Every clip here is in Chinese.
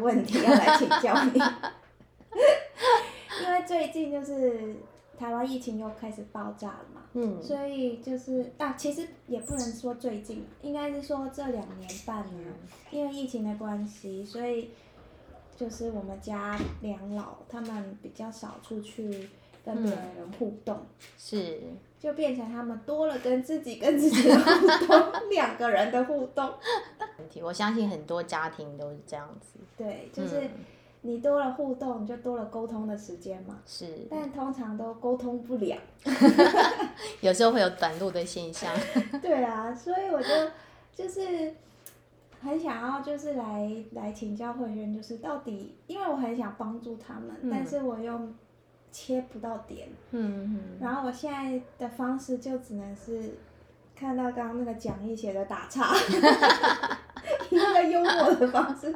问题要来请教你，因为最近就是台湾疫情又开始爆炸了嘛，嗯，所以就是啊，其实也不能说最近，应该是说这两年半呢，因为疫情的关系，所以就是我们家两老他们比较少出去跟别人互动，嗯、是。就变成他们多了跟自己跟自己的互动，两个人的互动。问题，我相信很多家庭都是这样子。对，就是你多了互动，你就多了沟通的时间嘛。是。但通常都沟通不了。有时候会有短路的现象。对啊，所以我就就是很想要就是来来请教慧轩，就是到底，因为我很想帮助他们，嗯、但是我又。切不到点，嗯嗯，然后我现在的方式就只能是看到刚刚那个讲义写的打岔，以那个幽默的方式，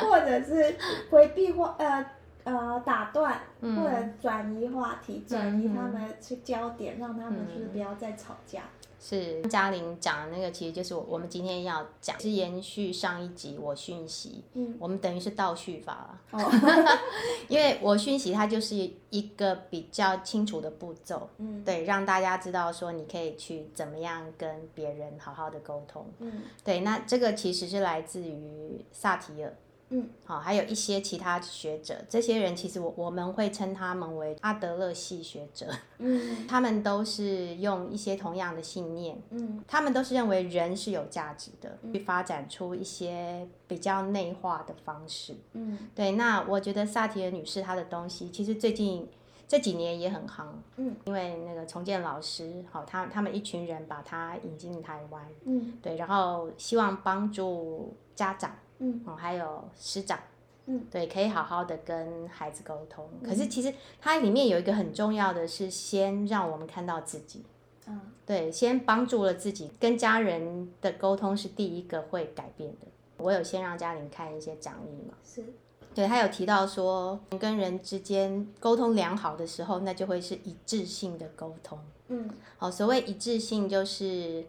或者是回避话呃呃打断，嗯、或者转移话题，转移他们去焦点，嗯、让他们就是不要再吵架。是嘉玲讲的那个，其实就是我们今天要讲，是延续上一集我讯息，嗯，我们等于是倒叙法了，哦，因为我讯息它就是一个比较清楚的步骤，嗯，对，让大家知道说你可以去怎么样跟别人好好的沟通，嗯，对，那这个其实是来自于萨提尔。嗯，好，还有一些其他学者，这些人其实我我们会称他们为阿德勒系学者。嗯，他们都是用一些同样的信念。嗯，他们都是认为人是有价值的，去发展出一些比较内化的方式。嗯，对。那我觉得萨提尔女士她的东西，其实最近这几年也很夯。嗯，因为那个重建老师，好，他他们一群人把她引进台湾。嗯，对，然后希望帮助家长。嗯，还有师长，嗯，对，可以好好的跟孩子沟通。嗯、可是其实它里面有一个很重要的是，先让我们看到自己，嗯，对，先帮助了自己，跟家人的沟通是第一个会改变的。我有先让嘉玲看一些讲义嘛，是，对，他有提到说，人跟人之间沟通良好的时候，那就会是一致性的沟通，嗯，好，所谓一致性就是。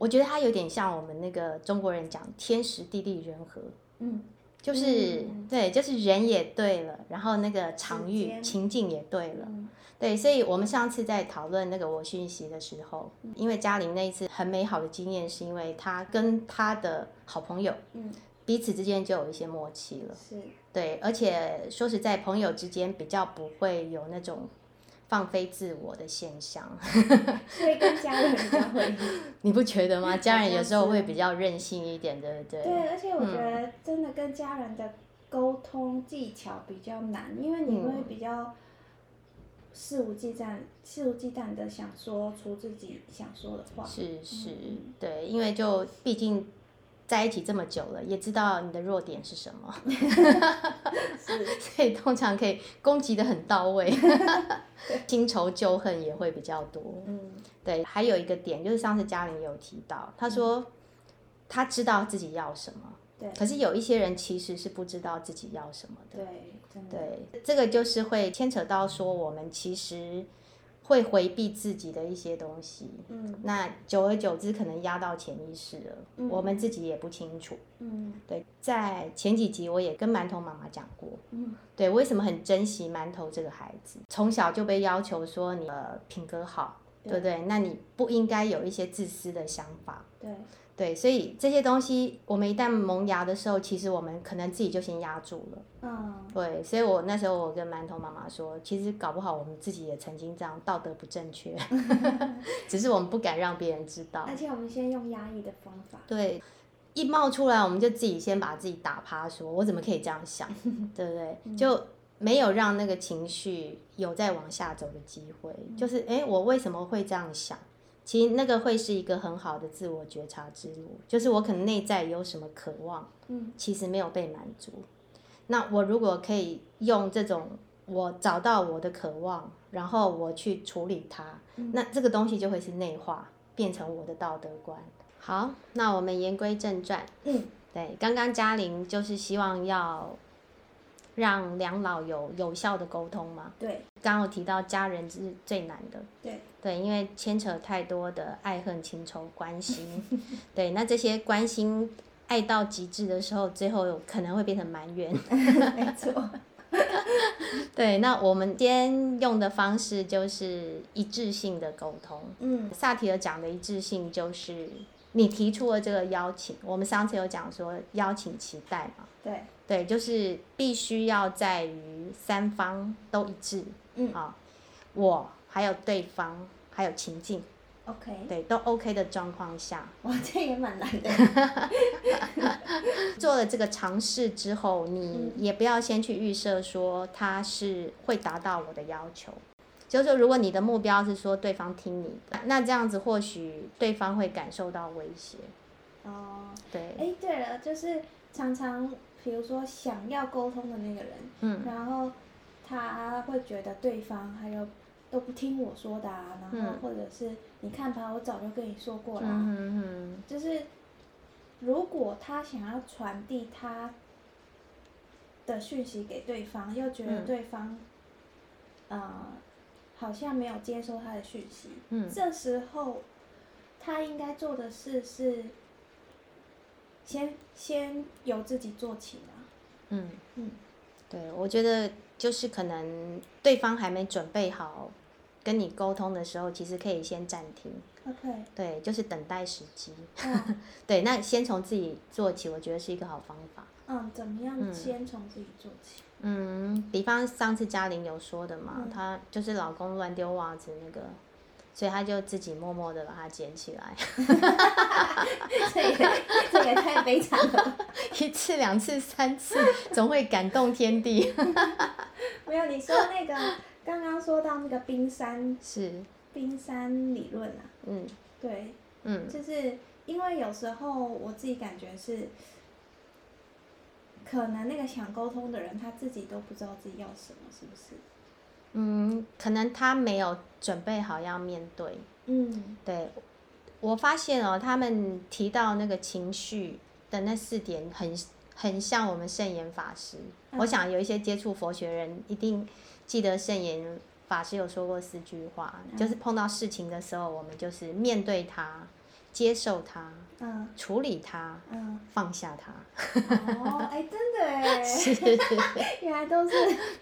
我觉得它有点像我们那个中国人讲天时地利人和，嗯，就是、嗯、对，就是人也对了，然后那个场域情境也对了，嗯、对，所以我们上次在讨论那个我讯息的时候，嗯、因为嘉玲那一次很美好的经验，是因为她跟她的好朋友，嗯，彼此之间就有一些默契了，是，对，而且说实在，朋友之间比较不会有那种。放飞自我的现象，所以跟家人比较会，你不觉得吗？家人有时候会比较任性一点，对不对？对，而且我觉得真的跟家人的沟通技巧比较难，因为你会比较肆无忌惮、肆无忌惮的想说出自己想说的话。是是，对，因为就毕竟。在一起这么久了，也知道你的弱点是什么，所以通常可以攻击的很到位，新仇旧恨也会比较多。嗯，对，还有一个点就是上次嘉玲有提到，她说她知道自己要什么，对，可是有一些人其实是不知道自己要什么的，对，对，这个就是会牵扯到说我们其实。会回避自己的一些东西，嗯，那久而久之可能压到潜意识了，嗯，我们自己也不清楚，嗯，对，在前几集我也跟馒头妈妈讲过，嗯，对，为什么很珍惜馒头这个孩子，从小就被要求说你的品格好，对，对不对？那你不应该有一些自私的想法，对。对，所以这些东西，我们一旦萌芽的时候，其实我们可能自己就先压住了。嗯，对，所以我那时候我跟馒头妈妈说，其实搞不好我们自己也曾经这样道德不正确，只是我们不敢让别人知道。而且我们先用压抑的方法。对，一冒出来我们就自己先把自己打趴，说我怎么可以这样想，对不对？就没有让那个情绪有再往下走的机会。就是哎，我为什么会这样想？其实那个会是一个很好的自我觉察之路，就是我可能内在有什么渴望，嗯，其实没有被满足。那我如果可以用这种我找到我的渴望，然后我去处理它，嗯，那这个东西就会是内化，变成我的道德观。好，那我们言归正传，嗯，对，刚刚嘉玲就是希望要。让两老有有效的沟通嘛？对，刚刚有提到家人是最难的。对对，因为牵扯太多的爱恨情仇关心。对，那这些关心、爱到极致的时候，最后有可能会变成埋怨。没错。对，那我们今天用的方式就是一致性的沟通。嗯，萨提尔讲的一致性就是你提出了这个邀请，我们上次有讲说邀请期待嘛。对。对，就是必须要在于三方都一致。嗯。啊，我还有对方还有情境。OK，对，都 OK 的状况下，哇，这也蛮难的。做了这个尝试之后，你也不要先去预设说他是会达到我的要求。就是说，如果你的目标是说对方听你的，那这样子或许对方会感受到威胁。哦，对。哎，对了，就是常常比如说想要沟通的那个人，嗯，然后他会觉得对方还有。都不听我说的啊，然后或者是你看吧，我早就跟你说过了，嗯，就是如果他想要传递他的讯息给对方，又觉得对方，嗯，呃，好像没有接收他的讯息，嗯，这时候他应该做的事是先先由自己做起嘛，嗯。嗯，对，我觉得就是可能对方还没准备好。跟你沟通的时候，其实可以先暂停。OK。对，就是等待时机。嗯、对，那先从自己做起，我觉得是一个好方法。嗯，怎么样先从自己做起？嗯，比方上次嘉玲有说的嘛，嗯、她就是老公乱丢袜子那个，所以她就自己默默的把它捡起来。这也这也太悲惨了。一次、两次、三次，总会感动天地。没有，你说那个。刚刚说到那个冰山是。冰山理论啊，嗯，对，嗯，就是因为有时候我自己感觉是，可能那个想沟通的人他自己都不知道自己要什么，是不是？嗯，可能他没有准备好要面对，嗯，对，我发现哦，他们提到那个情绪的那四点很很像我们圣严法师，嗯，我想有一些接触佛学人一定。记得圣严法师有说过四句话，嗯、就是碰到事情的时候，我们就是面对它，接受它，嗯，处理它，嗯，放下它。哦，哎，真的哎，是，原来都是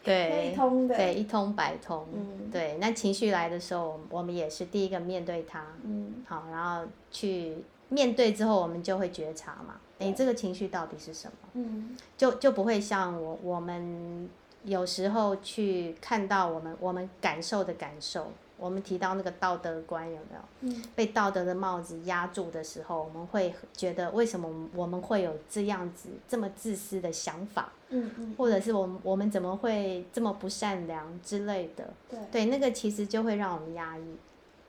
对一通的，对，一通百通。嗯，对。那情绪来的时候，我们也是第一个面对它，嗯，好，然后去面对之后，我们就会觉察嘛，哎，这个情绪到底是什么？嗯，就就不会像我我们。有时候去看到我们我们感受的感受，我们提到那个道德观有没有？嗯。被道德的帽子压住的时候，我们会觉得为什么我们会有这样子这么自私的想法？嗯嗯。或者是我们我们怎么会这么不善良之类的？对。对，那个其实就会让我们压抑。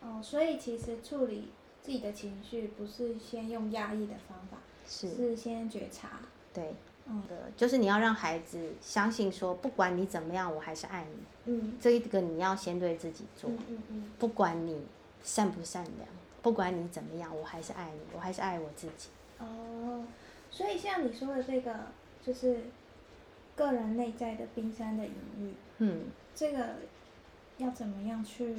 哦，所以其实处理自己的情绪不是先用压抑的方法，是是先觉察。对。嗯，就是你要让孩子相信说，不管你怎么样，我还是爱你。嗯，这一个你要先对自己做。嗯嗯嗯。不管你善不善良，不管你怎么样，我还是爱你，我还是爱我自己。哦，所以像你说的这个，就是个人内在的冰山的隐喻。嗯，这个要怎么样去？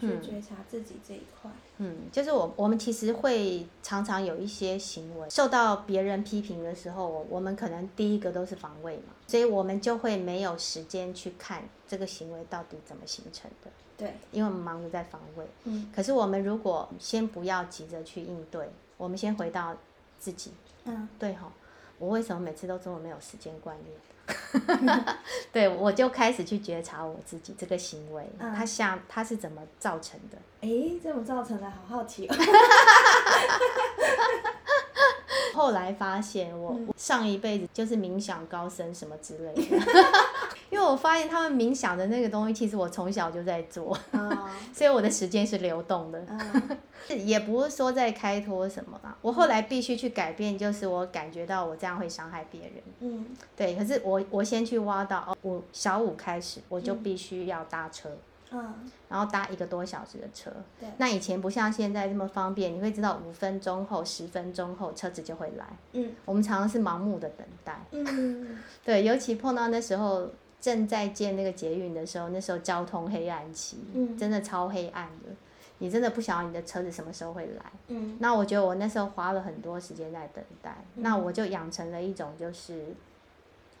去觉察自己这一块，嗯，就是我我们其实会常常有一些行为受到别人批评的时候，我们可能第一个都是防卫嘛，所以我们就会没有时间去看这个行为到底怎么形成的，对，因为我们忙着在防卫，嗯，可是我们如果先不要急着去应对，我们先回到自己，嗯，对哈，我为什么每次都这么没有时间观念？对，我就开始去觉察我自己这个行为，嗯、它像它是怎么造成的？诶，怎么造成的，好好奇哦。后来发现我，我上一辈子就是冥想高僧什么之类的。因为我发现他们冥想的那个东西，其实我从小就在做，oh. 所以我的时间是流动的，oh. 也不是说在开脱什么吧。我后来必须去改变，就是我感觉到我这样会伤害别人。嗯，对。可是我我先去挖到，哦我小五开始我就必须要搭车，嗯，然后搭一个多小时的车。对。那以前不像现在这么方便，你会知道五分钟后、十分钟后车子就会来。嗯。我们常常是盲目的等待。嗯。对，尤其碰到那时候。正在建那个捷运的时候，那时候交通黑暗期，嗯、真的超黑暗的。你真的不晓得你的车子什么时候会来。嗯。那我觉得我那时候花了很多时间在等待，嗯、那我就养成了一种就是，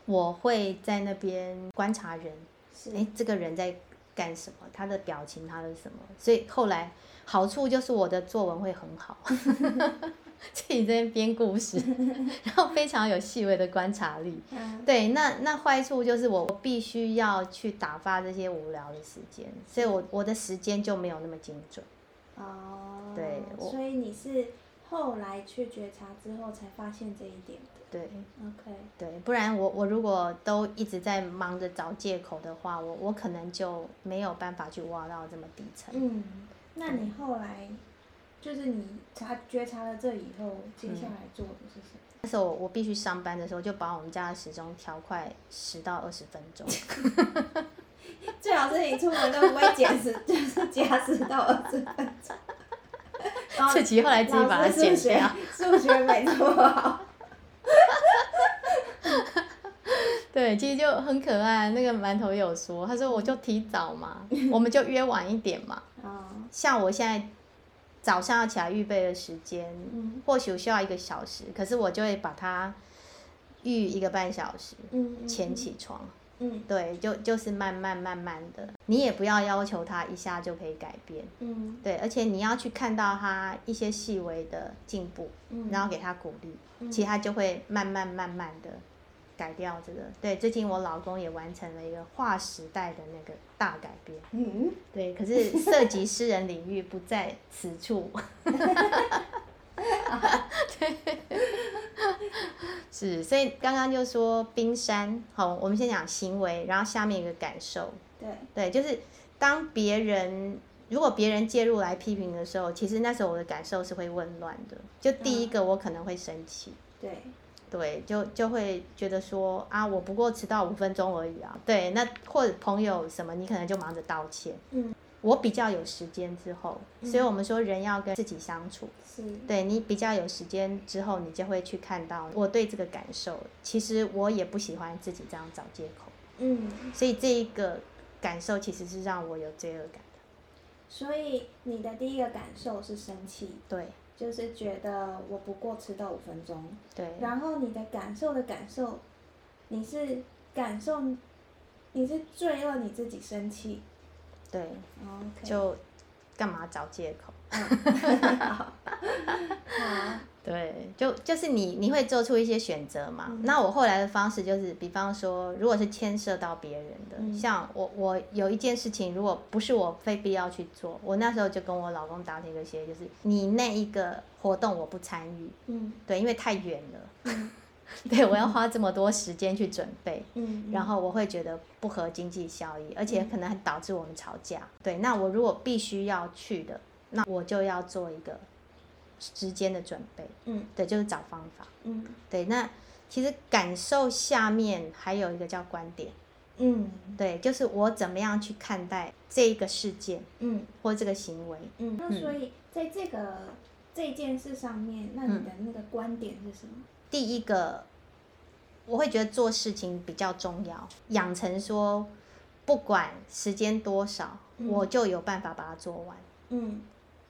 我会在那边观察人，哎、欸，这个人在干什么，他的表情，他的什么，所以后来好处就是我的作文会很好。自己在编故事，然后非常有细微的观察力。嗯、对，那那坏处就是我必须要去打发这些无聊的时间，所以我我的时间就没有那么精准。哦，对，所以你是后来去觉察之后才发现这一点的。对，OK，对，不然我我如果都一直在忙着找借口的话，我我可能就没有办法去挖到这么底层。嗯，那你后来？就是你察觉察了这以后，接下来做的是什么？那时候我必须上班的时候，就把我们家的时钟调快十到二十分钟。最好是你出门都不会减时，就是加十到二十分钟。自己后来自己把它减掉。数学没那么好。对，其实就很可爱。那个馒头有说，他说我就提早嘛，我们就约晚一点嘛。像我现在。早上要起来预备的时间，嗯、或许需要一个小时，可是我就会把它预一个半小时，前起床，嗯。嗯、对，就就是慢慢慢慢的，你也不要要求他一下就可以改变，嗯、对，而且你要去看到他一些细微的进步，嗯、然后给他鼓励，嗯、其实他就会慢慢慢慢的。改掉这个，对，最近我老公也完成了一个划时代的那个大改变，嗯，对，可是涉及私人领域，不在此处。对，是，所以刚刚就说冰山，好，我们先讲行为，然后下面一个感受，对，对，就是当别人如果别人介入来批评的时候，其实那时候我的感受是会混乱的，就第一个我可能会生气，对。对，就就会觉得说啊，我不过迟到五分钟而已啊。对，那或者朋友什么，你可能就忙着道歉。嗯，我比较有时间之后，所以我们说人要跟自己相处。是，对你比较有时间之后，你就会去看到我对这个感受。其实我也不喜欢自己这样找借口。嗯，所以这一个感受其实是让我有罪恶感的。所以你的第一个感受是生气。对。就是觉得我不过迟到五分钟，对。然后你的感受的感受，你是感受，你是罪恶你自己生气，对。Okay. 就干嘛找借口？对，就就是你你会做出一些选择嘛？嗯、那我后来的方式就是，比方说，如果是牵涉到别人的，嗯、像我我有一件事情，如果不是我非必要去做，我那时候就跟我老公达成一个协议，就是你那一个活动我不参与，嗯，对，因为太远了，嗯、对，我要花这么多时间去准备，嗯，然后我会觉得不合经济效益，而且可能还导致我们吵架，对，那我如果必须要去的，那我就要做一个。时间的准备，嗯，对，就是找方法，嗯，对，那其实感受下面还有一个叫观点，嗯，对，就是我怎么样去看待这一个事件，嗯，或这个行为，嗯，那所以在这个、嗯、这件事上面，那你的那个观点是什么？第一个，我会觉得做事情比较重要，养成说不管时间多少，嗯、我就有办法把它做完，嗯。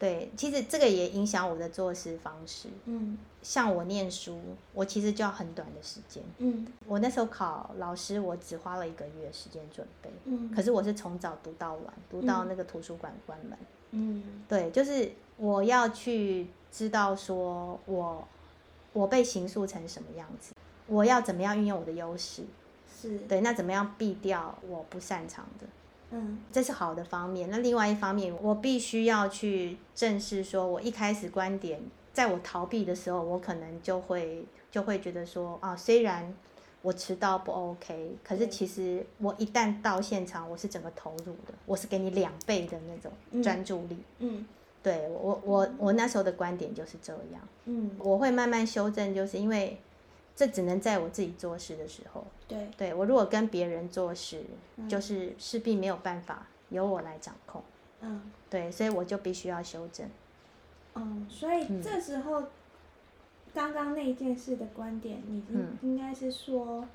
对，其实这个也影响我的做事方式。嗯，像我念书，我其实就要很短的时间。嗯，我那时候考老师，我只花了一个月时间准备。嗯，可是我是从早读到晚，读到那个图书馆关门。嗯，对，就是我要去知道说我我被形塑成什么样子，我要怎么样运用我的优势。是，对，那怎么样避掉我不擅长的。嗯，这是好的方面。那另外一方面，我必须要去正视，说我一开始观点，在我逃避的时候，我可能就会就会觉得说啊，虽然我迟到不 OK，可是其实我一旦到现场，我是整个投入的，我是给你两倍的那种专注力。嗯，嗯对我我我那时候的观点就是这样。嗯，我会慢慢修正，就是因为。这只能在我自己做事的时候。对，对我如果跟别人做事，嗯、就是势必没有办法由我来掌控。嗯，对，所以我就必须要修正。嗯，所以这时候，嗯、刚刚那件事的观点，你应应该是说，嗯、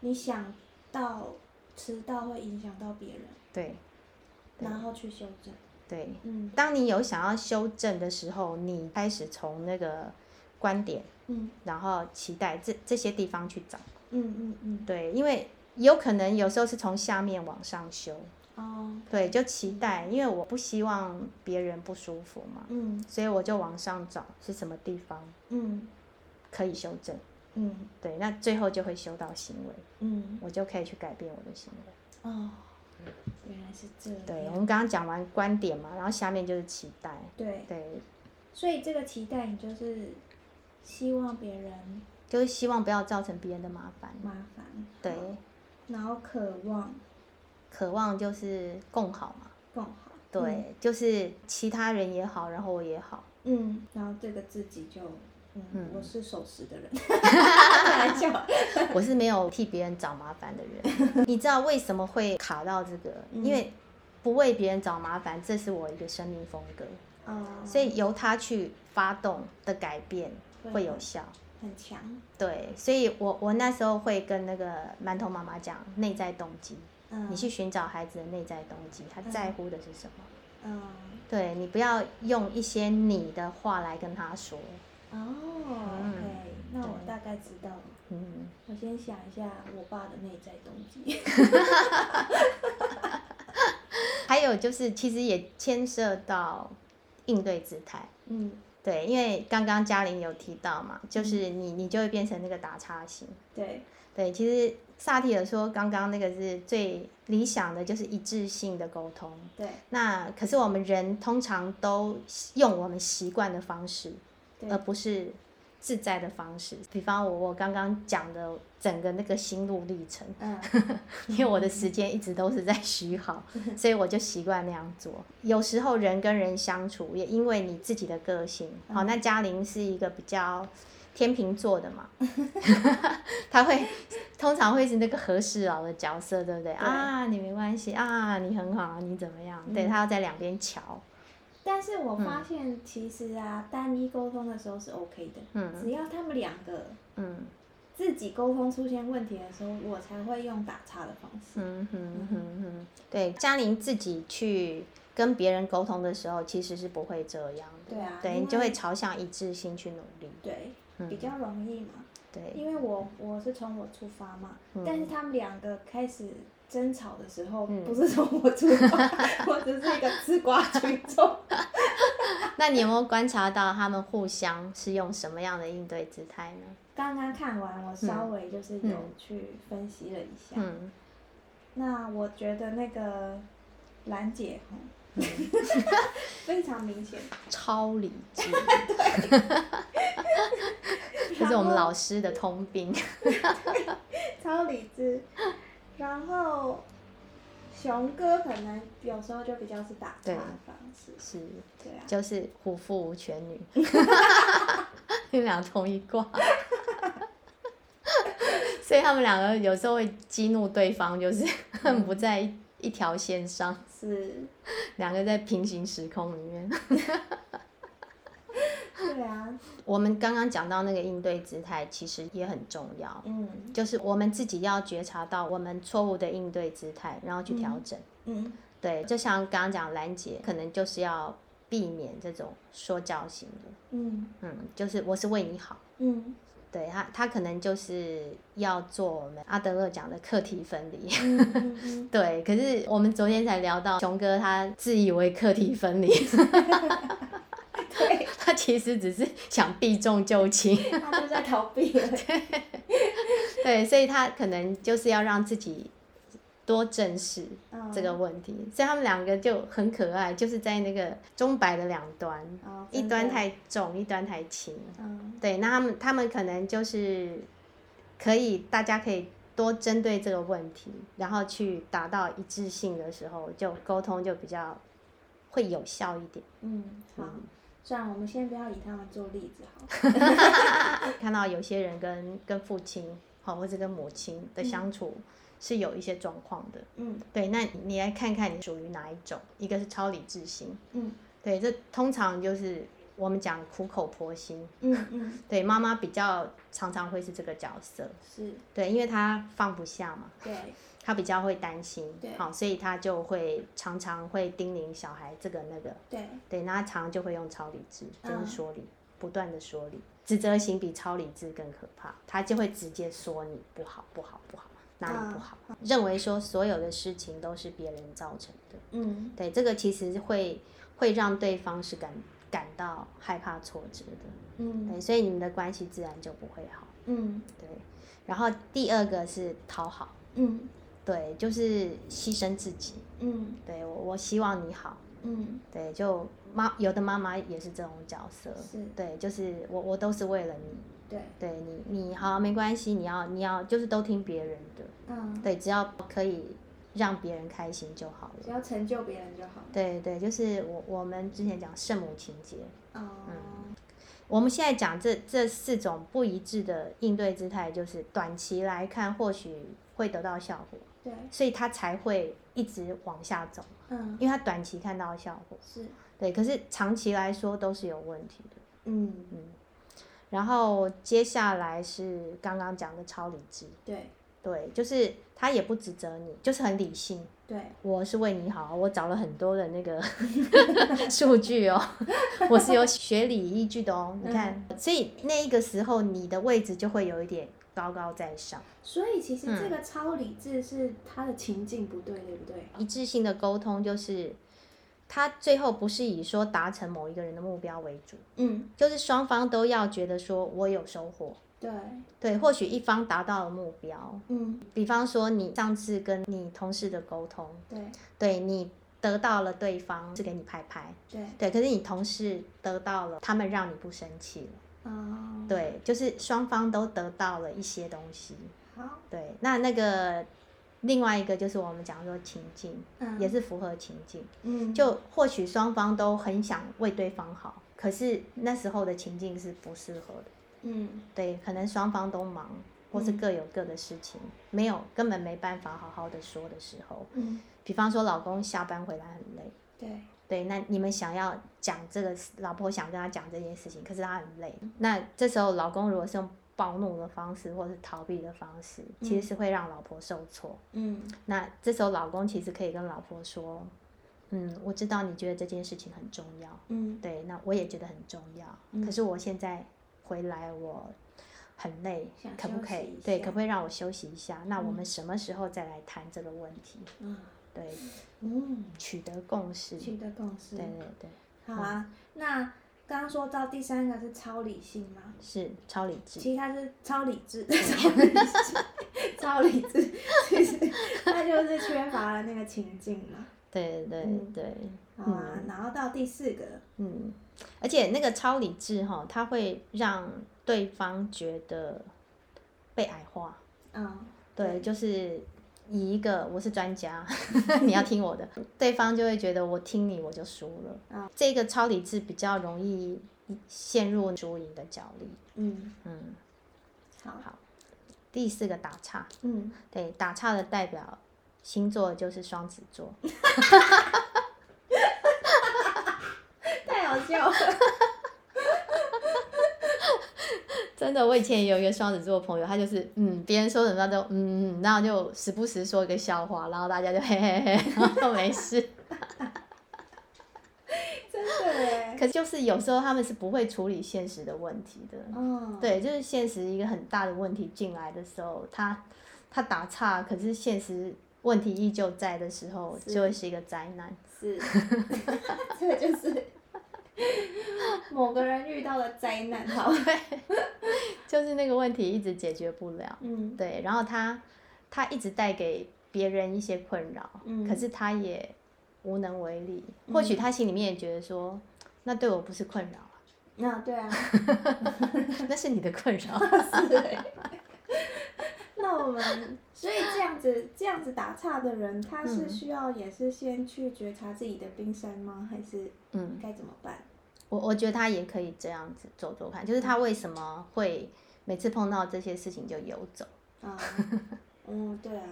你想到迟到会影响到别人。对。然后去修正。对，嗯，当你有想要修正的时候，你开始从那个观点，嗯，然后期待这这些地方去找，嗯嗯嗯，对，因为有可能有时候是从下面往上修，哦，对，就期待，因为我不希望别人不舒服嘛，嗯，所以我就往上找是什么地方，嗯，可以修正，嗯，对，那最后就会修到行为，嗯，我就可以去改变我的行为，哦。原来是这样。对，我们刚刚讲完观点嘛，然后下面就是期待。对。对。所以这个期待，你就是希望别人，就是希望不要造成别人的麻烦。麻烦。对。然后渴望。渴望就是共好嘛。共好。对，嗯、就是其他人也好，然后我也好。嗯。然后这个自己就。嗯，我是守时的人，我是没有替别人找麻烦的人。你知道为什么会卡到这个？因为不为别人找麻烦，这是我一个生命风格。哦。所以由他去发动的改变会有效，很强。对，所以我我那时候会跟那个馒头妈妈讲内在动机。嗯。你去寻找孩子的内在动机，他在乎的是什么？嗯。对，你不要用一些你的话来跟他说。哦，OK，那我大概知道了。嗯，我先想一下我爸的内在动机。还有就是，其实也牵涉到应对姿态。嗯，对，因为刚刚嘉玲有提到嘛，就是你你就会变成那个打叉型。对，对，其实萨提尔说刚刚那个是最理想的，就是一致性的沟通。对，那可是我们人通常都用我们习惯的方式。而不是自在的方式，比方我我刚刚讲的整个那个心路历程，嗯，因为我的时间一直都是在虚耗，所以我就习惯那样做。有时候人跟人相处，也因为你自己的个性，好，那嘉玲是一个比较天秤座的嘛，他会通常会是那个和事佬的角色，对不对？对啊，你没关系啊，你很好，你怎么样？嗯、对，他要在两边乔。但是我发现，其实啊，嗯、单一沟通的时候是 OK 的，嗯、只要他们两个，嗯，自己沟通出现问题的时候，我才会用打岔的方式。嗯哼哼哼，对，嘉玲自己去跟别人沟通的时候，其实是不会这样的。对啊，对，你就会朝向一致性去努力。对，比较容易嘛。对，因为我我是从我出发嘛，嗯、但是他们两个开始。争吵的时候，不是从我出发，我只是一个吃瓜群众。那你有没有观察到他们互相是用什么样的应对姿态呢？刚刚看完，我稍微就是有去分析了一下。嗯。那我觉得那个兰姐，嗯，非常明显。超理智。这是我们老师的通病。超理智。然后，熊哥可能有时候就比较是打岔的方式，是，对啊，就是虎父无犬女，你们俩同一挂，所以他们两个有时候会激怒对方，就是很不在一条线上，是，两个在平行时空里面。对啊，我们刚刚讲到那个应对姿态，其实也很重要。嗯，就是我们自己要觉察到我们错误的应对姿态，然后去调整。嗯，嗯对，就像刚刚讲兰姐，可能就是要避免这种说教型的。嗯嗯，就是我是为你好。嗯，对他，他可能就是要做我们阿德勒讲的课题分离。嗯嗯嗯 对，可是我们昨天才聊到，熊哥他自以为课题分离。他其实只是 想避重就轻，他就在逃避了。对，对，所以他可能就是要让自己多正视这个问题。所以他们两个就很可爱，就是在那个钟摆的两端，一端太重，一端太轻。对，那他们他们可能就是可以，大家可以多针对这个问题，然后去达到一致性的时候，就沟通就比较会有效一点。嗯，好。算了，我们先不要以他们做例子好。看到有些人跟跟父亲，好或者跟母亲的相处是有一些状况的。嗯，对，那你来看看你属于哪一种？一个是超理智型。嗯，对，这通常就是我们讲苦口婆心。嗯嗯。对，妈妈比较常常会是这个角色。是。对，因为她放不下嘛。对。他比较会担心，对，好，所以他就会常常会叮咛小孩这个那个，对，对，那他常常就会用超理智，就是说理，嗯、不断的说理，指责型比超理智更可怕，他就会直接说你不好，不好，不好，哪里不好，嗯、认为说所有的事情都是别人造成的，嗯，对，这个其实会会让对方是感感到害怕挫折的，嗯，对，所以你们的关系自然就不会好，嗯，对，然后第二个是讨好，嗯。对，就是牺牲自己。嗯，对我，我希望你好。嗯，对，就妈有的妈妈也是这种角色。是。对，就是我，我都是为了你。对。对你，你好没关系，你要，你要，就是都听别人的。嗯。对，只要可以让别人开心就好了。只要成就别人就好。对对，就是我我们之前讲圣母情节。哦。嗯。我们现在讲这这四种不一致的应对姿态，就是短期来看或许会得到效果。对，所以他才会一直往下走，嗯，因为他短期看到效果，是，对，可是长期来说都是有问题的，嗯。嗯，然后接下来是刚刚讲的超理智，对，对，就是他也不指责你，就是很理性，对，我是为你好，我找了很多的那个 数据哦，我是有学理依据的哦，你看，嗯，所以那一个时候你的位置就会有一点。高高在上，所以其实这个超理智是他的情境不对，嗯、对不对？一致性的沟通就是，他最后不是以说达成某一个人的目标为主，嗯，就是双方都要觉得说我有收获，对，对，或许一方达到了目标，嗯，比方说你上次跟你同事的沟通，对，对你得到了对方是给你拍拍，对，对，可是你同事得到了，他们让你不生气了。哦，对，就是双方都得到了一些东西。好，对，那那个另外一个就是我们讲说情境，嗯，也是符合情境。嗯，就或许双方都很想为对方好，可是那时候的情境是不适合的。嗯，对，可能双方都忙，或是各有各的事情，嗯，没有根本没办法好好的说的时候。嗯，比方说老公下班回来很累。对。对，那你们想要讲这个，老婆想跟他讲这件事情，可是他很累。那这时候老公如果是用暴怒的方式，或是逃避的方式，其实是会让老婆受挫。嗯。那这时候老公其实可以跟老婆说：“嗯，我知道你觉得这件事情很重要。嗯。对，那我也觉得很重要。嗯。可是我现在回来我很累，可不可以？对，可不可以让我休息一下？那我们什么时候再来谈这个问题？嗯。对，嗯，取得共识，取得共识，对对对，好啊。嗯、那刚刚说到第三个是超理性吗？是超理智，其实它是超理智，超理智，超理智，其实它就是缺乏了那个情境嘛。对对对、嗯、好啊。嗯、然后到第四个，嗯，而且那个超理智哈，它会让对方觉得被矮化。嗯，对，对就是。以一个我是专家，你要听我的，对方就会觉得我听你我就输了。嗯，这个超理智比较容易陷入输赢的角力。嗯嗯，好，好。第四个打岔。嗯，对，打岔的代表星座就是双子座。太好笑了。真的，我以前也有一个双子座的朋友，他就是，嗯，别人说什么他都，嗯，然后就时不时说一个笑话，然后大家就嘿嘿嘿，然后都没事。真的耶。可是就是有时候他们是不会处理现实的问题的。嗯。对，就是现实一个很大的问题进来的时候，他他打岔，可是现实问题依旧在的时候，就会是一个灾难。是。这就是。某个人遇到了灾难，好，就是那个问题一直解决不了，嗯，对，然后他他一直带给别人一些困扰，嗯，可是他也无能为力，嗯，或许他心里面也觉得说，那对我不是困扰啊，那对啊，那是你的困扰，是欸，那我们所以这样子这样子打岔的人，他是需要也是先去觉察自己的冰山吗？还是嗯，该怎么办？我我觉得他也可以这样子做做看，就是他为什么会每次碰到这些事情就游走？啊，嗯，对啊。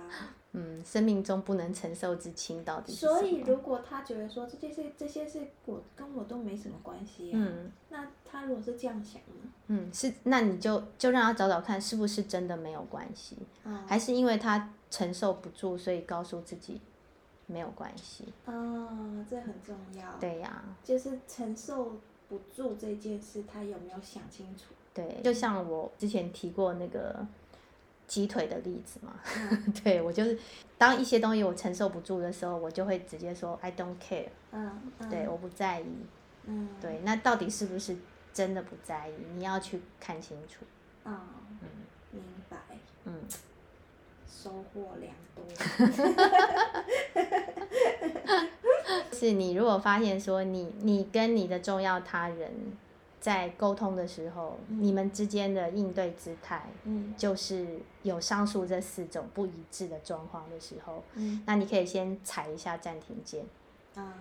嗯，生命中不能承受之轻到底？所以如果他觉得说这些事这些事我跟我都没什么关系，嗯，那他如果是这样想呢？嗯，是，那你就就让他找找看是不是真的没有关系，嗯，还是因为他承受不住，所以告诉自己没有关系。哦，这很重要。对呀、啊，就是承受不住这件事，他有没有想清楚？对，就像我之前提过那个鸡腿的例子嘛，嗯、对我就是当一些东西我承受不住的时候，我就会直接说 I don't care，嗯，嗯。对，我不在意，嗯，对，那到底是不是真的不在意？你要去看清楚。哦、嗯，明白，嗯，收获良多。是你如果发现说你你跟你的重要他人。在沟通的时候，嗯、你们之间的应对姿态，嗯，就是有上述这四种不一致的状况的时候，嗯，那你可以先踩一下暂停键。啊，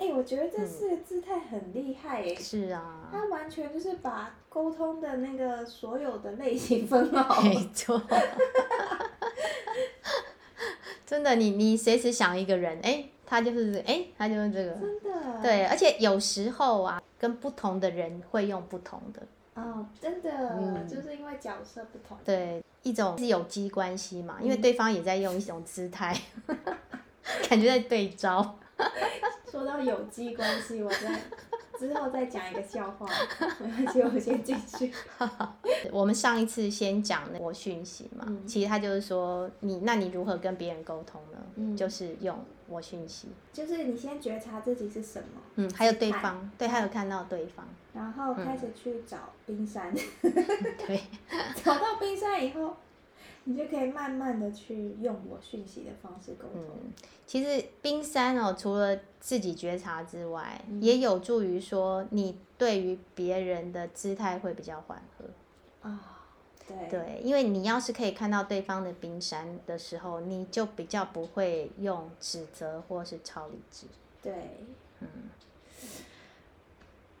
哎、欸，我觉得这四个姿态很厉害耶、欸。是啊。他完全就是把沟通的那个所有的类型分好。没错。真的，你你随时想一个人，哎、欸，他就是，哎、欸，他就是这个。真的。对，而且有时候啊。跟不同的人会用不同的哦，真的，嗯，就是因为角色不同。对，一种是有机关系嘛，因为对方也在用一种姿态，嗯、感觉在对招。说到有机关系，我在之后再讲一个笑话，没关系，我先继续。我们上一次先讲那我讯息嘛，嗯、其实他就是说你，那你如何跟别人沟通呢？嗯、就是用。我讯息，就是你先觉察自己是什么，嗯，还有对方，对，还有看到对方，然后开始去找冰山，嗯、对，找到冰山以后，你就可以慢慢的去用我讯息的方式沟通。嗯，其实冰山哦，除了自己觉察之外，嗯、也有助于说你对于别人的姿态会比较缓和啊。哦对，因为你要是可以看到对方的冰山的时候，你就比较不会用指责或是超理智。对，嗯，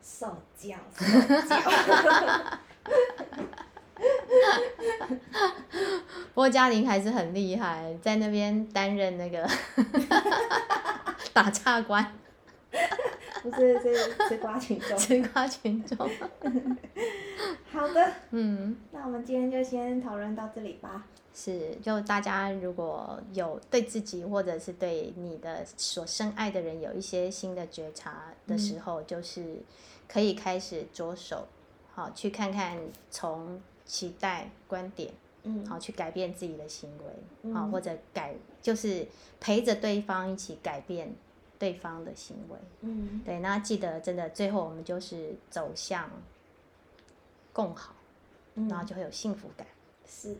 受教，受教。不过嘉玲还是很厉害，在那边担任那个打岔官。不是，是吃瓜群众。吃瓜群众。好的。嗯。那我们今天就先讨论到这里吧。是，就大家如果有对自己或者是对你的所深爱的人有一些新的觉察的时候，嗯、就是可以开始着手，好去看看从期待观点，嗯，好去改变自己的行为，嗯、好或者改就是陪着对方一起改变。对方的行为，嗯，对，那记得真的，最后我们就是走向共好，嗯、然后就会有幸福感。是，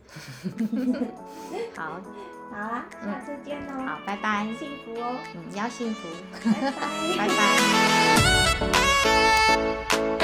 好，好啦，下次见喽、嗯。好，拜拜。幸福哦，嗯，要幸福。拜拜，拜拜。